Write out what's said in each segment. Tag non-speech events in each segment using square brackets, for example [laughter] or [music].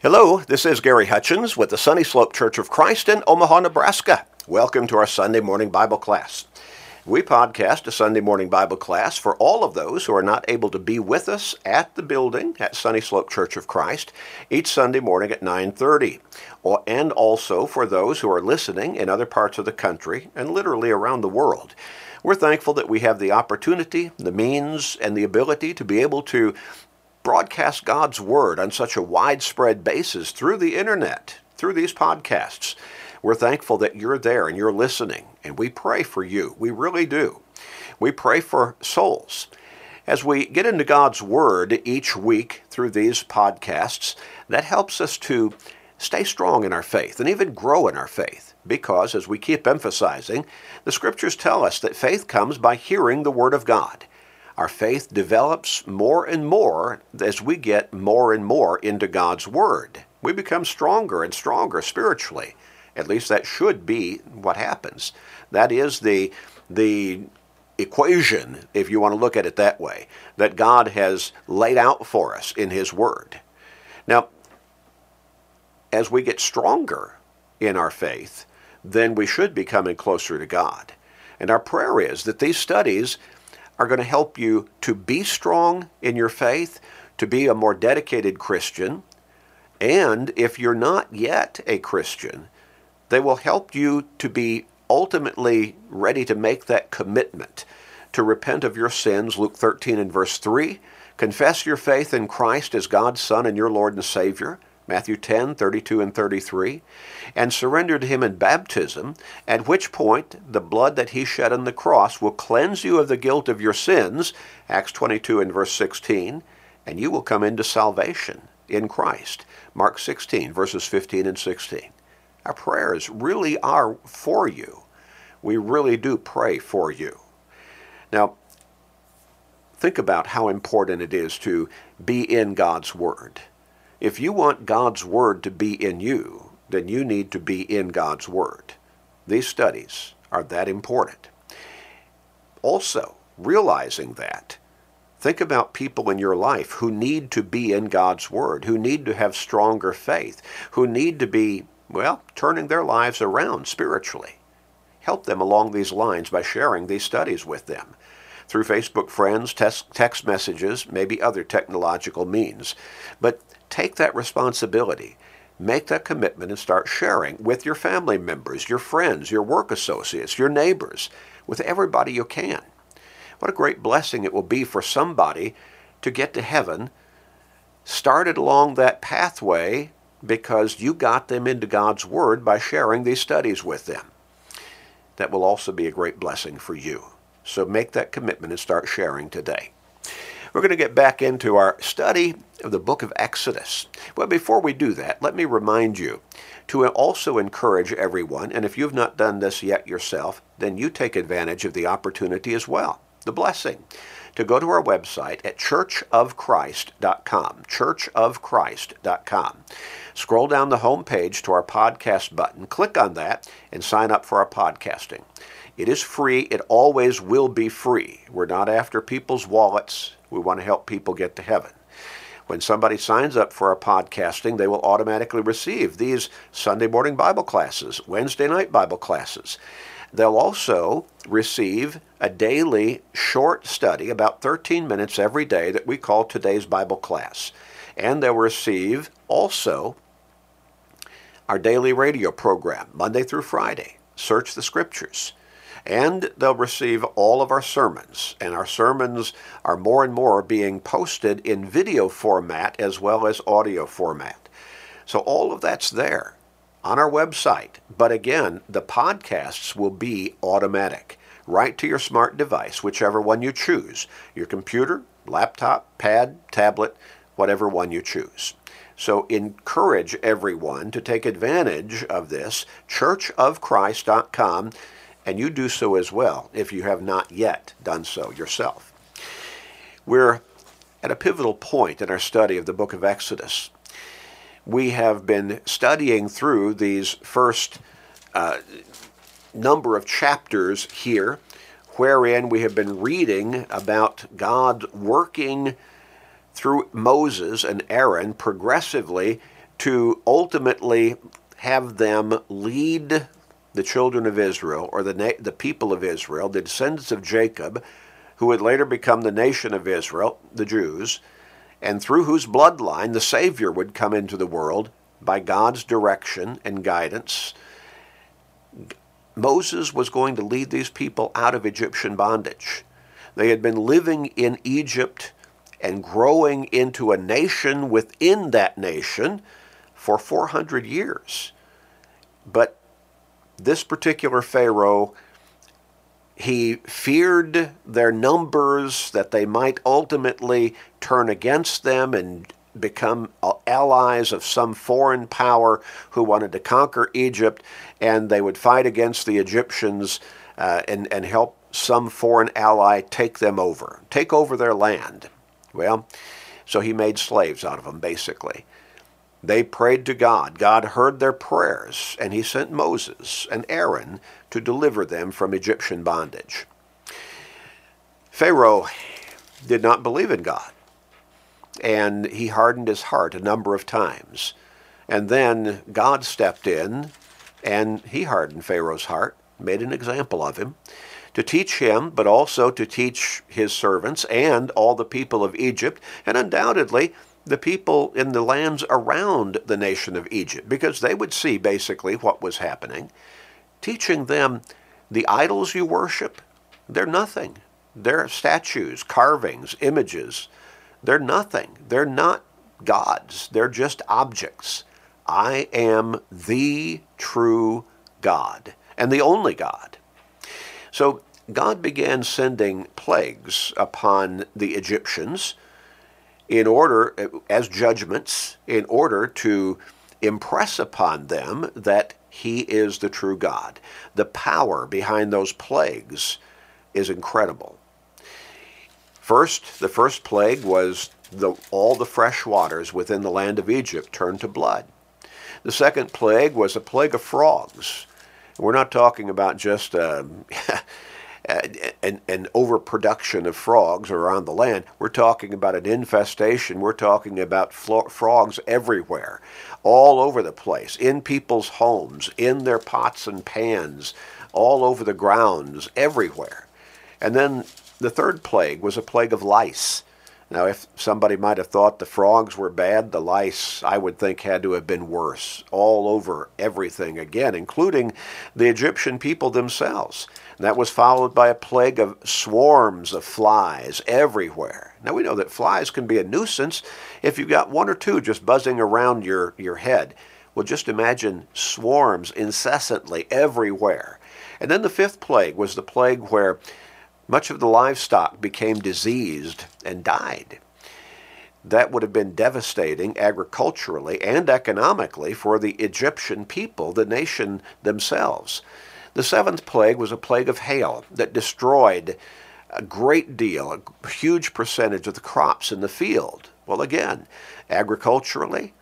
Hello, this is Gary Hutchins with the Sunny Slope Church of Christ in Omaha, Nebraska. Welcome to our Sunday morning Bible class. We podcast a Sunday morning Bible class for all of those who are not able to be with us at the building at Sunny Slope Church of Christ each Sunday morning at 9:30, and also for those who are listening in other parts of the country and literally around the world. We're thankful that we have the opportunity, the means, and the ability to be able to broadcast God's Word on such a widespread basis through the internet, through these podcasts. We're thankful that you're there and you're listening, and we pray for you. We really do. We pray for souls. As we get into God's Word each week through these podcasts, that helps us to stay strong in our faith and even grow in our faith. Because, as we keep emphasizing, the Scriptures tell us that faith comes by hearing the Word of God. Our faith develops more and more as we get more and more into God's Word. We become stronger and stronger spiritually. At least that should be what happens. That is the, the equation, if you want to look at it that way, that God has laid out for us in His Word. Now, as we get stronger in our faith, then we should be coming closer to God. And our prayer is that these studies are going to help you to be strong in your faith, to be a more dedicated Christian, and if you're not yet a Christian, they will help you to be ultimately ready to make that commitment to repent of your sins, Luke 13 and verse 3, confess your faith in Christ as God's Son and your Lord and Savior, Matthew 10, 32 and 33, and surrender to him in baptism, at which point the blood that he shed on the cross will cleanse you of the guilt of your sins, Acts 22 and verse 16, and you will come into salvation in Christ, Mark 16, verses 15 and 16. Our prayers really are for you. We really do pray for you. Now, think about how important it is to be in God's Word. If you want God's Word to be in you, then you need to be in God's Word. These studies are that important. Also, realizing that, think about people in your life who need to be in God's Word, who need to have stronger faith, who need to be, well, turning their lives around spiritually. Help them along these lines by sharing these studies with them through Facebook friends, text, messages, maybe other technological means. But take that responsibility. Make that commitment and start sharing with your family members, your friends, your work associates, your neighbors, with everybody you can. What a great blessing it will be for somebody to get to heaven started along that pathway because you got them into God's Word by sharing these studies with them. That will also be a great blessing for you. So make that commitment and start sharing today. We're going to get back into our study of the book of Exodus. But before we do that, let me remind you to also encourage everyone, and if you've not done this yet yourself, then you take advantage of the opportunity as well, the blessing, to go to our website at churchofchrist.com, churchofchrist.com. Scroll down the home page to our podcast button, click on that, and sign up for our podcasting. It is free. It always will be free. We're not after people's wallets. We want to help people get to heaven. When somebody signs up for our podcasting, they will automatically receive these Sunday morning Bible classes, Wednesday night Bible classes. They'll also receive a daily short study, about 13 minutes every day, that we call today's Bible class. And they'll receive also our daily radio program, Monday through Friday, Search the Scriptures and they'll receive all of our sermons. And our sermons are more and more being posted in video format as well as audio format. So all of that's there on our website. But again, the podcasts will be automatic right to your smart device, whichever one you choose your computer, laptop, pad, tablet, whatever one you choose. So encourage everyone to take advantage of this. Churchofchrist.com and you do so as well if you have not yet done so yourself. We're at a pivotal point in our study of the book of Exodus. We have been studying through these first uh, number of chapters here, wherein we have been reading about God working through Moses and Aaron progressively to ultimately have them lead the children of Israel, or the, the people of Israel, the descendants of Jacob, who would later become the nation of Israel, the Jews, and through whose bloodline the Savior would come into the world by God's direction and guidance. Moses was going to lead these people out of Egyptian bondage. They had been living in Egypt and growing into a nation within that nation for 400 years. But this particular Pharaoh, he feared their numbers, that they might ultimately turn against them and become allies of some foreign power who wanted to conquer Egypt, and they would fight against the Egyptians uh, and, and help some foreign ally take them over, take over their land. Well, so he made slaves out of them, basically. They prayed to God. God heard their prayers, and he sent Moses and Aaron to deliver them from Egyptian bondage. Pharaoh did not believe in God, and he hardened his heart a number of times. And then God stepped in, and he hardened Pharaoh's heart, made an example of him, to teach him, but also to teach his servants and all the people of Egypt, and undoubtedly the people in the lands around the nation of Egypt, because they would see basically what was happening, teaching them the idols you worship, they're nothing. They're statues, carvings, images. They're nothing. They're not gods. They're just objects. I am the true God and the only God. So God began sending plagues upon the Egyptians in order, as judgments, in order to impress upon them that he is the true God. The power behind those plagues is incredible. First, the first plague was the, all the fresh waters within the land of Egypt turned to blood. The second plague was a plague of frogs. We're not talking about just um, [laughs] an, an overproduction of frogs around the land. We're talking about an infestation. We're talking about frogs everywhere, all over the place, in people's homes, in their pots and pans, all over the grounds, everywhere. And then the third plague was a plague of lice. Now, if somebody might have thought the frogs were bad, the lice, I would think, had to have been worse, all over everything again, including the Egyptian people themselves. That was followed by a plague of swarms of flies everywhere. Now, we know that flies can be a nuisance if you've got one or two just buzzing around your, your head. Well, just imagine swarms incessantly everywhere. And then the fifth plague was the plague where much of the livestock became diseased and died. That would have been devastating agriculturally and economically for the Egyptian people, the nation themselves. The seventh plague was a plague of hail that destroyed a great deal, a huge percentage of the crops in the field. Well, again, agriculturally,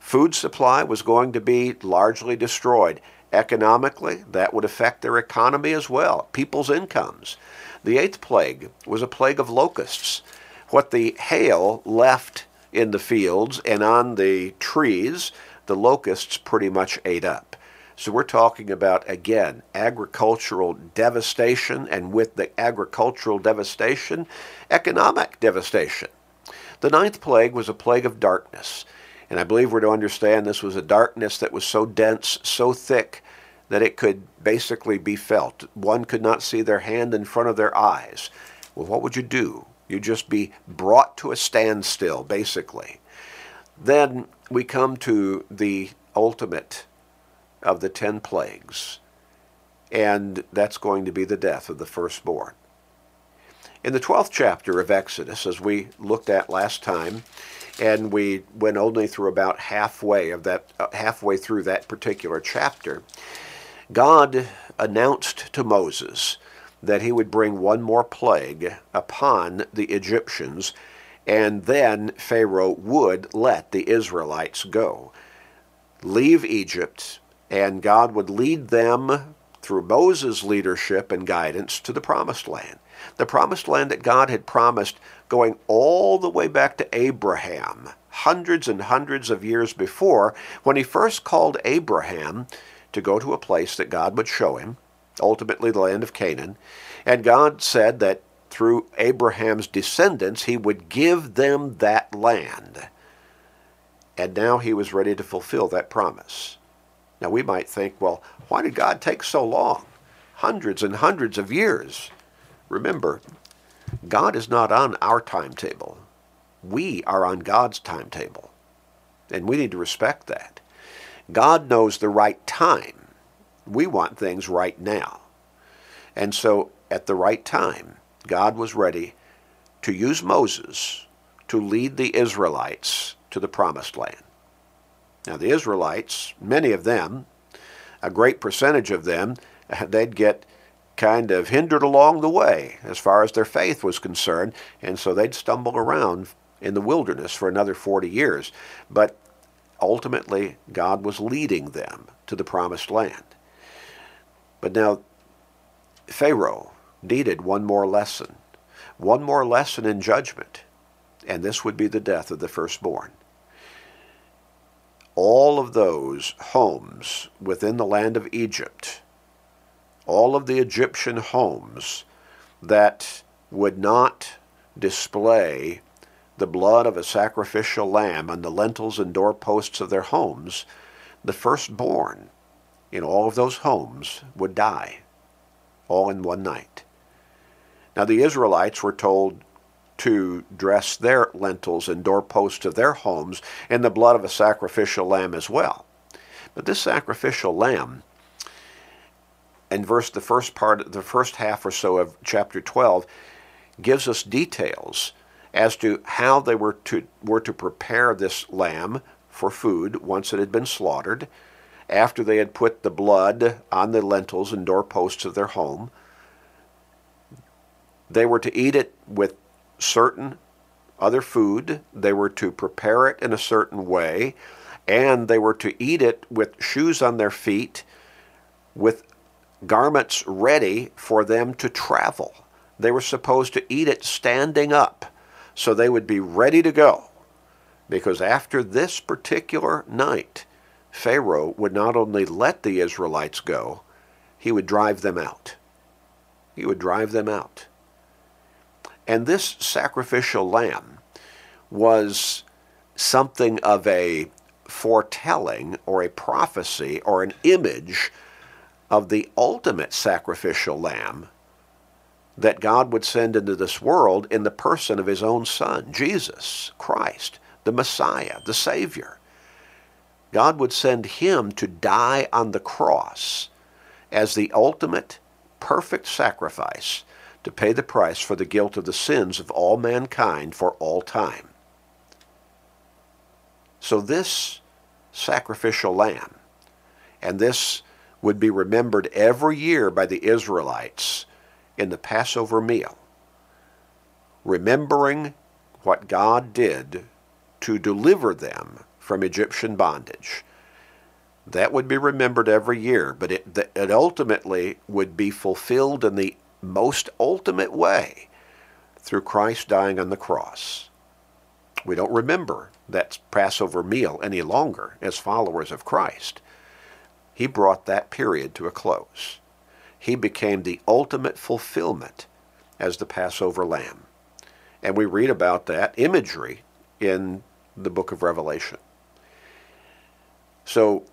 food supply was going to be largely destroyed. Economically, that would affect their economy as well, people's incomes. The eighth plague was a plague of locusts. What the hail left in the fields and on the trees, the locusts pretty much ate up. So we're talking about, again, agricultural devastation, and with the agricultural devastation, economic devastation. The ninth plague was a plague of darkness. And I believe we're to understand this was a darkness that was so dense, so thick, that it could basically be felt. One could not see their hand in front of their eyes. Well, what would you do? You'd just be brought to a standstill, basically. Then we come to the ultimate of the ten plagues, and that's going to be the death of the firstborn. In the 12th chapter of Exodus, as we looked at last time, and we went only through about halfway of that uh, halfway through that particular chapter, God announced to Moses that he would bring one more plague upon the Egyptians, and then Pharaoh would let the Israelites go. Leave Egypt, and God would lead them through Moses' leadership and guidance to the promised land. The promised land that God had promised going all the way back to Abraham, hundreds and hundreds of years before when he first called Abraham to go to a place that God would show him, ultimately the land of Canaan. And God said that through Abraham's descendants, he would give them that land. And now he was ready to fulfill that promise. Now we might think, well, why did God take so long? Hundreds and hundreds of years. Remember, God is not on our timetable. We are on God's timetable. And we need to respect that. God knows the right time. We want things right now. And so at the right time, God was ready to use Moses to lead the Israelites to the promised land. Now, the Israelites, many of them, a great percentage of them, [laughs] they'd get kind of hindered along the way as far as their faith was concerned, and so they'd stumble around in the wilderness for another 40 years. But ultimately, God was leading them to the promised land. But now, Pharaoh needed one more lesson, one more lesson in judgment, and this would be the death of the firstborn. All of those homes within the land of Egypt, all of the Egyptian homes that would not display the blood of a sacrificial lamb on the lintels and doorposts of their homes, the firstborn in all of those homes would die, all in one night. Now the Israelites were told to dress their lintels and doorposts of their homes in the blood of a sacrificial lamb as well. But this sacrificial lamb, in verse the first part, the first half or so of chapter 12, gives us details as to how they were to were to prepare this lamb for food once it had been slaughtered, after they had put the blood on the lintels and doorposts of their home. They were to eat it with certain other food. They were to prepare it in a certain way. And they were to eat it with shoes on their feet, with garments ready for them to travel. They were supposed to eat it standing up so they would be ready to go. Because after this particular night, Pharaoh would not only let the Israelites go, he would drive them out. He would drive them out. And this sacrificial lamb was something of a foretelling or a prophecy or an image of the ultimate sacrificial lamb that God would send into this world in the person of his own Son, Jesus Christ, the Messiah, the Savior. God would send him to die on the cross as the ultimate perfect sacrifice to pay the price for the guilt of the sins of all mankind for all time. So this sacrificial lamb, and this would be remembered every year by the Israelites in the Passover meal, remembering what God did to deliver them from Egyptian bondage. That would be remembered every year, but it, it ultimately would be fulfilled in the most ultimate way through Christ dying on the cross. We don't remember that Passover meal any longer as followers of Christ. He brought that period to a close. He became the ultimate fulfillment as the Passover lamb. And we read about that imagery in the book of Revelation. So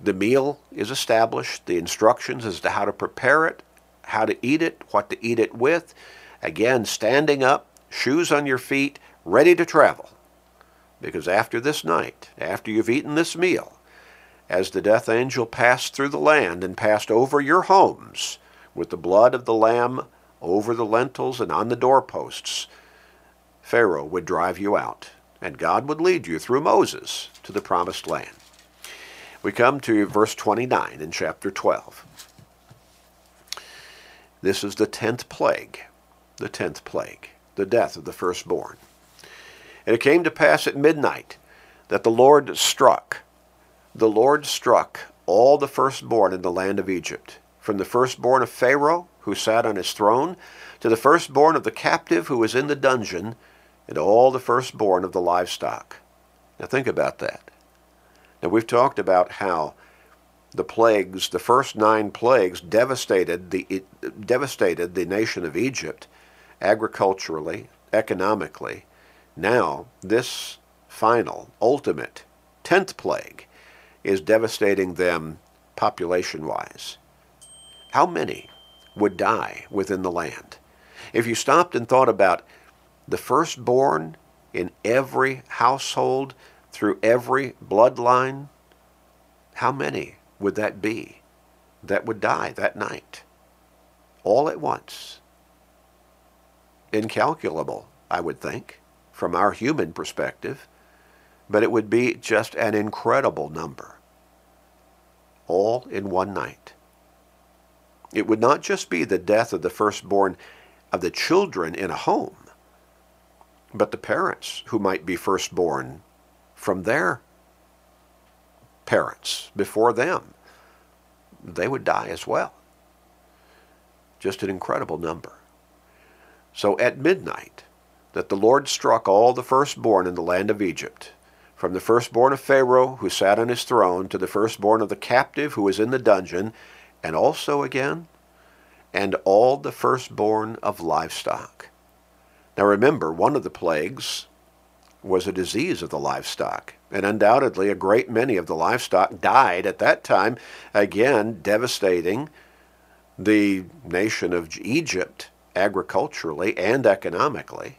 the meal is established, the instructions as to how to prepare it, how to eat it, what to eat it with. Again, standing up, shoes on your feet, ready to travel. Because after this night, after you've eaten this meal, as the death angel passed through the land and passed over your homes with the blood of the Lamb over the lintels and on the doorposts, Pharaoh would drive you out, and God would lead you through Moses to the promised land. We come to verse 29 in chapter 12. This is the tenth plague, the tenth plague, the death of the firstborn. And it came to pass at midnight that the Lord struck, the Lord struck all the firstborn in the land of Egypt, from the firstborn of Pharaoh, who sat on his throne, to the firstborn of the captive who was in the dungeon, and all the firstborn of the livestock. Now think about that. Now we've talked about how the plagues, the first nine plagues, devastated the devastated the nation of Egypt, agriculturally, economically. Now this final, ultimate, tenth plague is devastating them population-wise. How many would die within the land? If you stopped and thought about the firstborn in every household, through every bloodline, how many would that be that would die that night? All at once. Incalculable, I would think, from our human perspective, but it would be just an incredible number. All in one night. It would not just be the death of the firstborn of the children in a home, but the parents who might be firstborn from their parents before them. They would die as well. Just an incredible number. So at midnight, that the Lord struck all the firstborn in the land of Egypt, from the firstborn of Pharaoh who sat on his throne to the firstborn of the captive who was in the dungeon, and also again, and all the firstborn of livestock. Now remember, one of the plagues was a disease of the livestock, and undoubtedly a great many of the livestock died at that time, again devastating the nation of Egypt agriculturally and economically.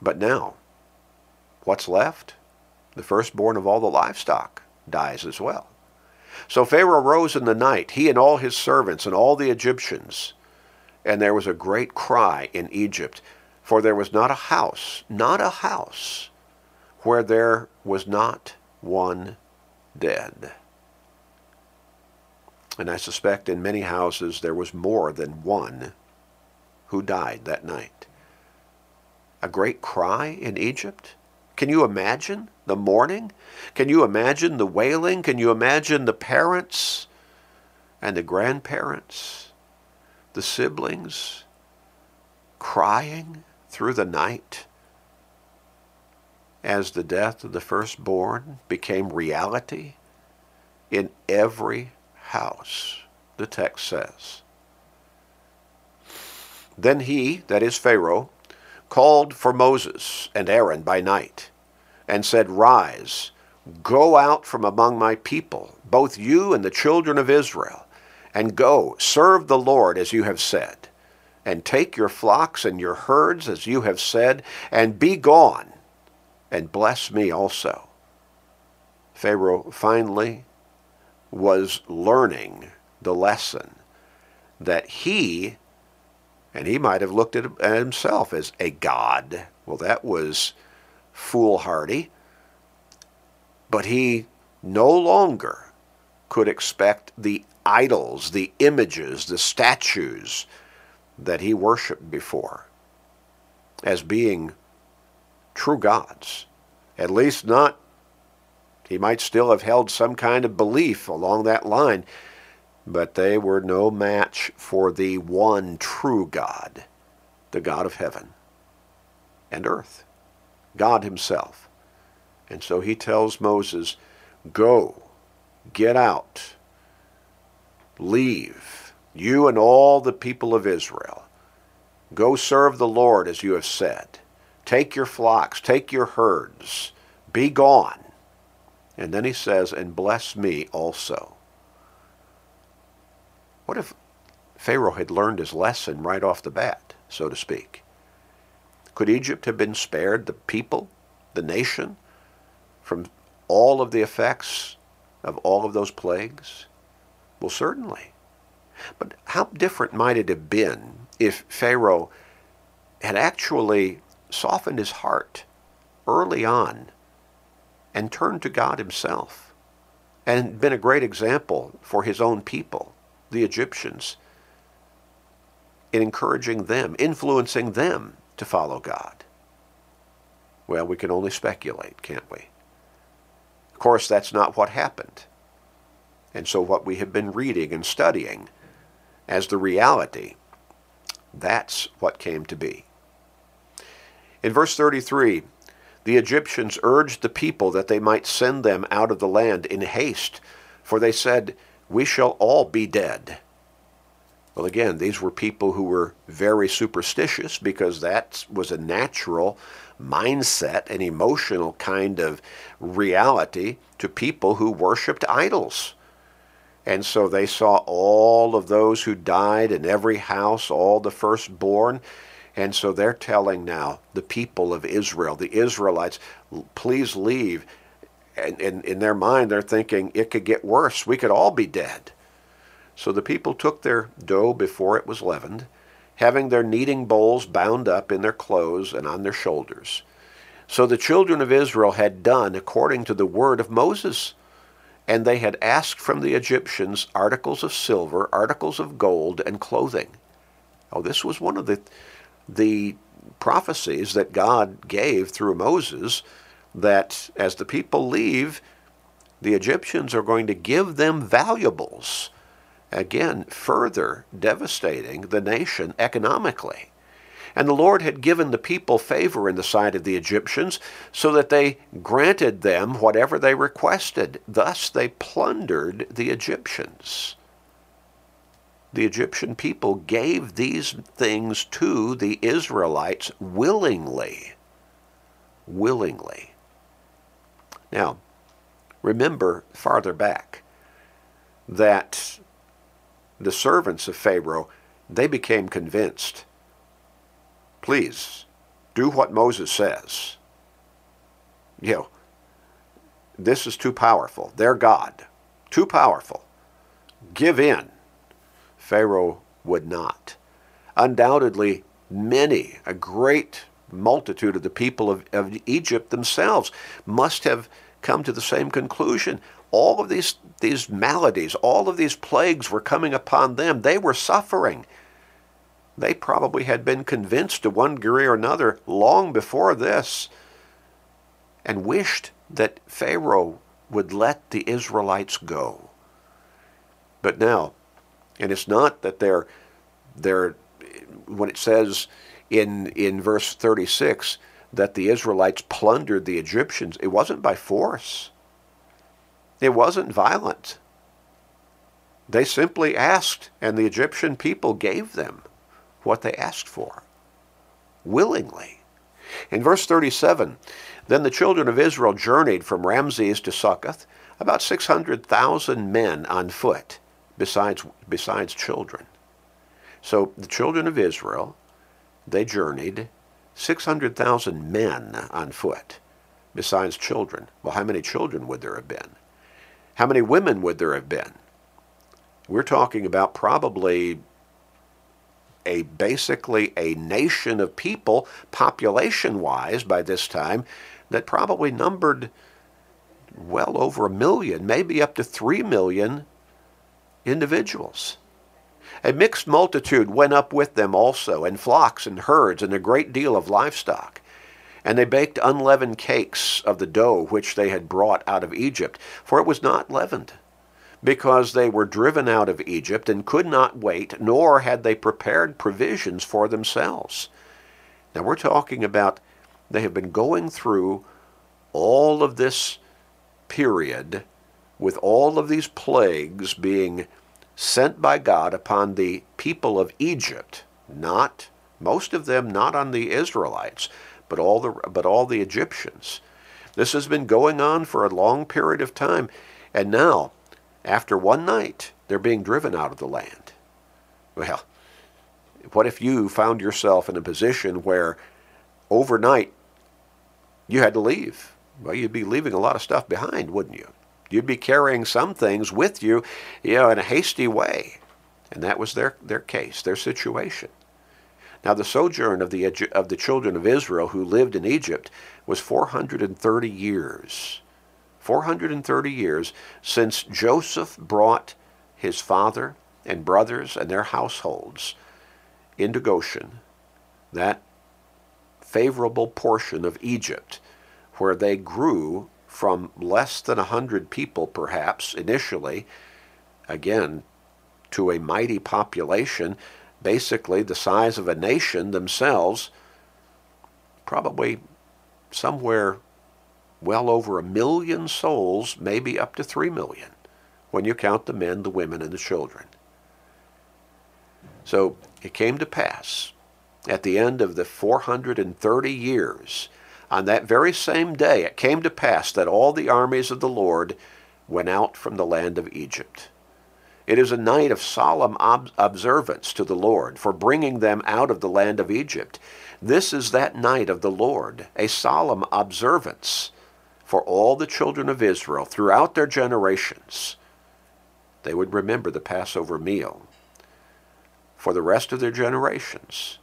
But now, what's left? The firstborn of all the livestock dies as well. So Pharaoh rose in the night, he and all his servants and all the Egyptians, and there was a great cry in Egypt, for there was not a house, not a house, where there was not one dead. And I suspect in many houses there was more than one who died that night. A great cry in Egypt? Can you imagine the mourning? Can you imagine the wailing? Can you imagine the parents and the grandparents? the siblings crying through the night as the death of the firstborn became reality in every house, the text says. Then he, that is Pharaoh, called for Moses and Aaron by night and said, Rise, go out from among my people, both you and the children of Israel and go, serve the Lord as you have said, and take your flocks and your herds as you have said, and be gone, and bless me also. Pharaoh finally was learning the lesson that he, and he might have looked at himself as a god. Well, that was foolhardy. But he no longer could expect the idols, the images, the statues that he worshiped before as being true gods. At least not, he might still have held some kind of belief along that line, but they were no match for the one true God, the God of heaven and earth, God himself. And so he tells Moses, Go, get out, Leave, you and all the people of Israel. Go serve the Lord as you have said. Take your flocks, take your herds, be gone. And then he says, and bless me also. What if Pharaoh had learned his lesson right off the bat, so to speak? Could Egypt have been spared, the people, the nation, from all of the effects of all of those plagues? Well, certainly. But how different might it have been if Pharaoh had actually softened his heart early on and turned to God himself and been a great example for his own people, the Egyptians, in encouraging them, influencing them to follow God? Well, we can only speculate, can't we? Of course, that's not what happened. And so what we have been reading and studying as the reality, that's what came to be. In verse 33, the Egyptians urged the people that they might send them out of the land in haste, for they said, We shall all be dead. Well, again, these were people who were very superstitious because that was a natural mindset, an emotional kind of reality to people who worshiped idols. And so they saw all of those who died in every house, all the firstborn. And so they're telling now the people of Israel, the Israelites, please leave. And in their mind, they're thinking it could get worse. We could all be dead. So the people took their dough before it was leavened, having their kneading bowls bound up in their clothes and on their shoulders. So the children of Israel had done according to the word of Moses and they had asked from the Egyptians articles of silver, articles of gold, and clothing. Oh, this was one of the, the prophecies that God gave through Moses that as the people leave, the Egyptians are going to give them valuables. Again, further devastating the nation economically. And the Lord had given the people favor in the sight of the Egyptians, so that they granted them whatever they requested. Thus they plundered the Egyptians. The Egyptian people gave these things to the Israelites willingly. Willingly. Now, remember farther back that the servants of Pharaoh, they became convinced please do what Moses says. You know, this is too powerful. They're God. Too powerful. Give in. Pharaoh would not. Undoubtedly, many, a great multitude of the people of, of Egypt themselves must have come to the same conclusion. All of these, these maladies, all of these plagues were coming upon them. They were suffering. They probably had been convinced to one degree or another long before this and wished that Pharaoh would let the Israelites go. But now, and it's not that they're, they're when it says in, in verse 36 that the Israelites plundered the Egyptians, it wasn't by force. It wasn't violent. They simply asked, and the Egyptian people gave them what they asked for willingly. In verse 37, then the children of Israel journeyed from Ramses to Succoth, about 600,000 men on foot, besides, besides children. So the children of Israel, they journeyed 600,000 men on foot, besides children. Well, how many children would there have been? How many women would there have been? We're talking about probably a basically a nation of people, population wise, by this time, that probably numbered well over a million, maybe up to three million individuals. A mixed multitude went up with them also, and flocks and herds, and a great deal of livestock. And they baked unleavened cakes of the dough which they had brought out of Egypt, for it was not leavened because they were driven out of Egypt and could not wait, nor had they prepared provisions for themselves. Now we're talking about they have been going through all of this period with all of these plagues being sent by God upon the people of Egypt, not most of them not on the Israelites, but all the but all the Egyptians. This has been going on for a long period of time, and now after one night, they're being driven out of the land. Well, what if you found yourself in a position where overnight you had to leave? Well, you'd be leaving a lot of stuff behind, wouldn't you? You'd be carrying some things with you, you know, in a hasty way. And that was their, their case, their situation. Now, the sojourn of the, of the children of Israel who lived in Egypt was 430 years. 430 years since Joseph brought his father and brothers and their households into Goshen, that favorable portion of Egypt, where they grew from less than a hundred people, perhaps, initially, again, to a mighty population, basically the size of a nation themselves, probably somewhere well over a million souls, maybe up to three million, when you count the men, the women, and the children. So it came to pass at the end of the 430 years, on that very same day, it came to pass that all the armies of the Lord went out from the land of Egypt. It is a night of solemn ob- observance to the Lord for bringing them out of the land of Egypt. This is that night of the Lord, a solemn observance for all the children of Israel throughout their generations. They would remember the Passover meal for the rest of their generations,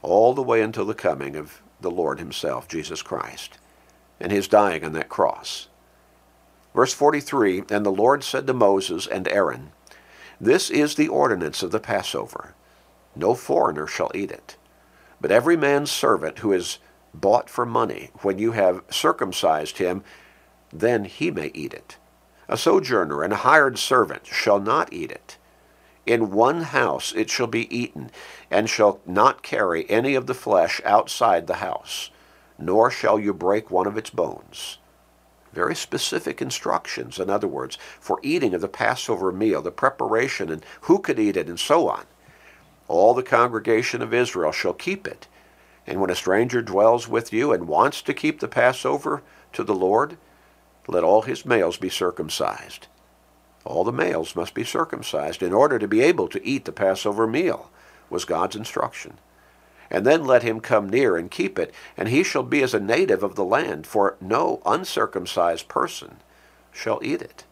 all the way until the coming of the Lord Himself, Jesus Christ, and His dying on that cross. Verse 43 And the Lord said to Moses and Aaron, This is the ordinance of the Passover. No foreigner shall eat it, but every man's servant who is bought for money, when you have circumcised him, then he may eat it. A sojourner and a hired servant shall not eat it. In one house it shall be eaten, and shall not carry any of the flesh outside the house, nor shall you break one of its bones. Very specific instructions, in other words, for eating of the Passover meal, the preparation, and who could eat it, and so on. All the congregation of Israel shall keep it. And when a stranger dwells with you and wants to keep the Passover to the Lord, let all his males be circumcised all the males must be circumcised in order to be able to eat the Passover meal, was God's instruction. And then let him come near and keep it, and he shall be as a native of the land, for no uncircumcised person shall eat it.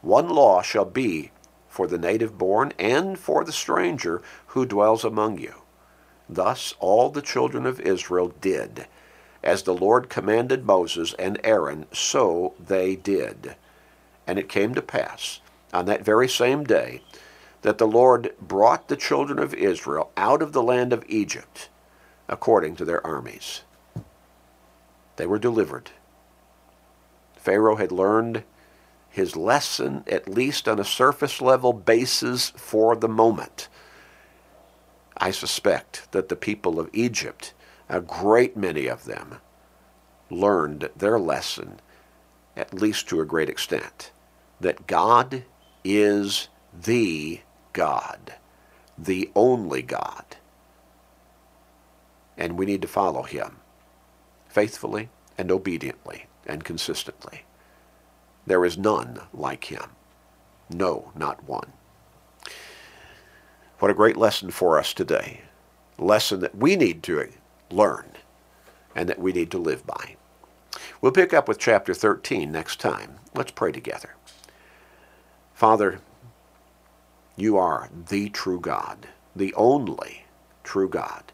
One law shall be for the native born and for the stranger who dwells among you. Thus all the children of Israel did. As the Lord commanded Moses and Aaron, so they did. And it came to pass on that very same day that the Lord brought the children of Israel out of the land of Egypt according to their armies. They were delivered. Pharaoh had learned his lesson, at least on a surface level basis for the moment. I suspect that the people of Egypt, a great many of them, learned their lesson, at least to a great extent, that God is the God, the only God. And we need to follow him faithfully and obediently and consistently. There is none like him. No, not one. What a great lesson for us today. Lesson that we need to learn and that we need to live by. We'll pick up with chapter 13 next time. Let's pray together. Father, you are the true God, the only true God.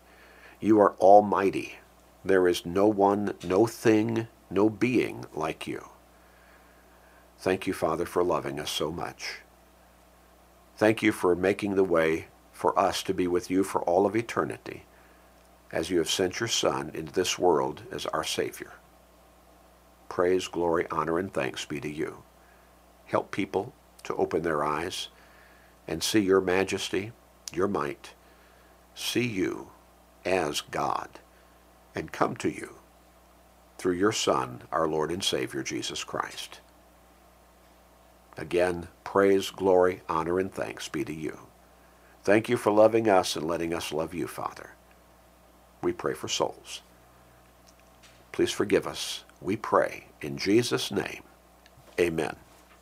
You are almighty. There is no one, no thing, no being like you. Thank you, Father, for loving us so much. Thank you for making the way for us to be with you for all of eternity, as you have sent your Son into this world as our Savior. Praise, glory, honor, and thanks be to you. Help people to open their eyes and see your majesty, your might, see you as God, and come to you through your Son, our Lord and Savior, Jesus Christ. Again, praise, glory, honor, and thanks be to you. Thank you for loving us and letting us love you, Father. We pray for souls. Please forgive us. We pray in Jesus' name. Amen.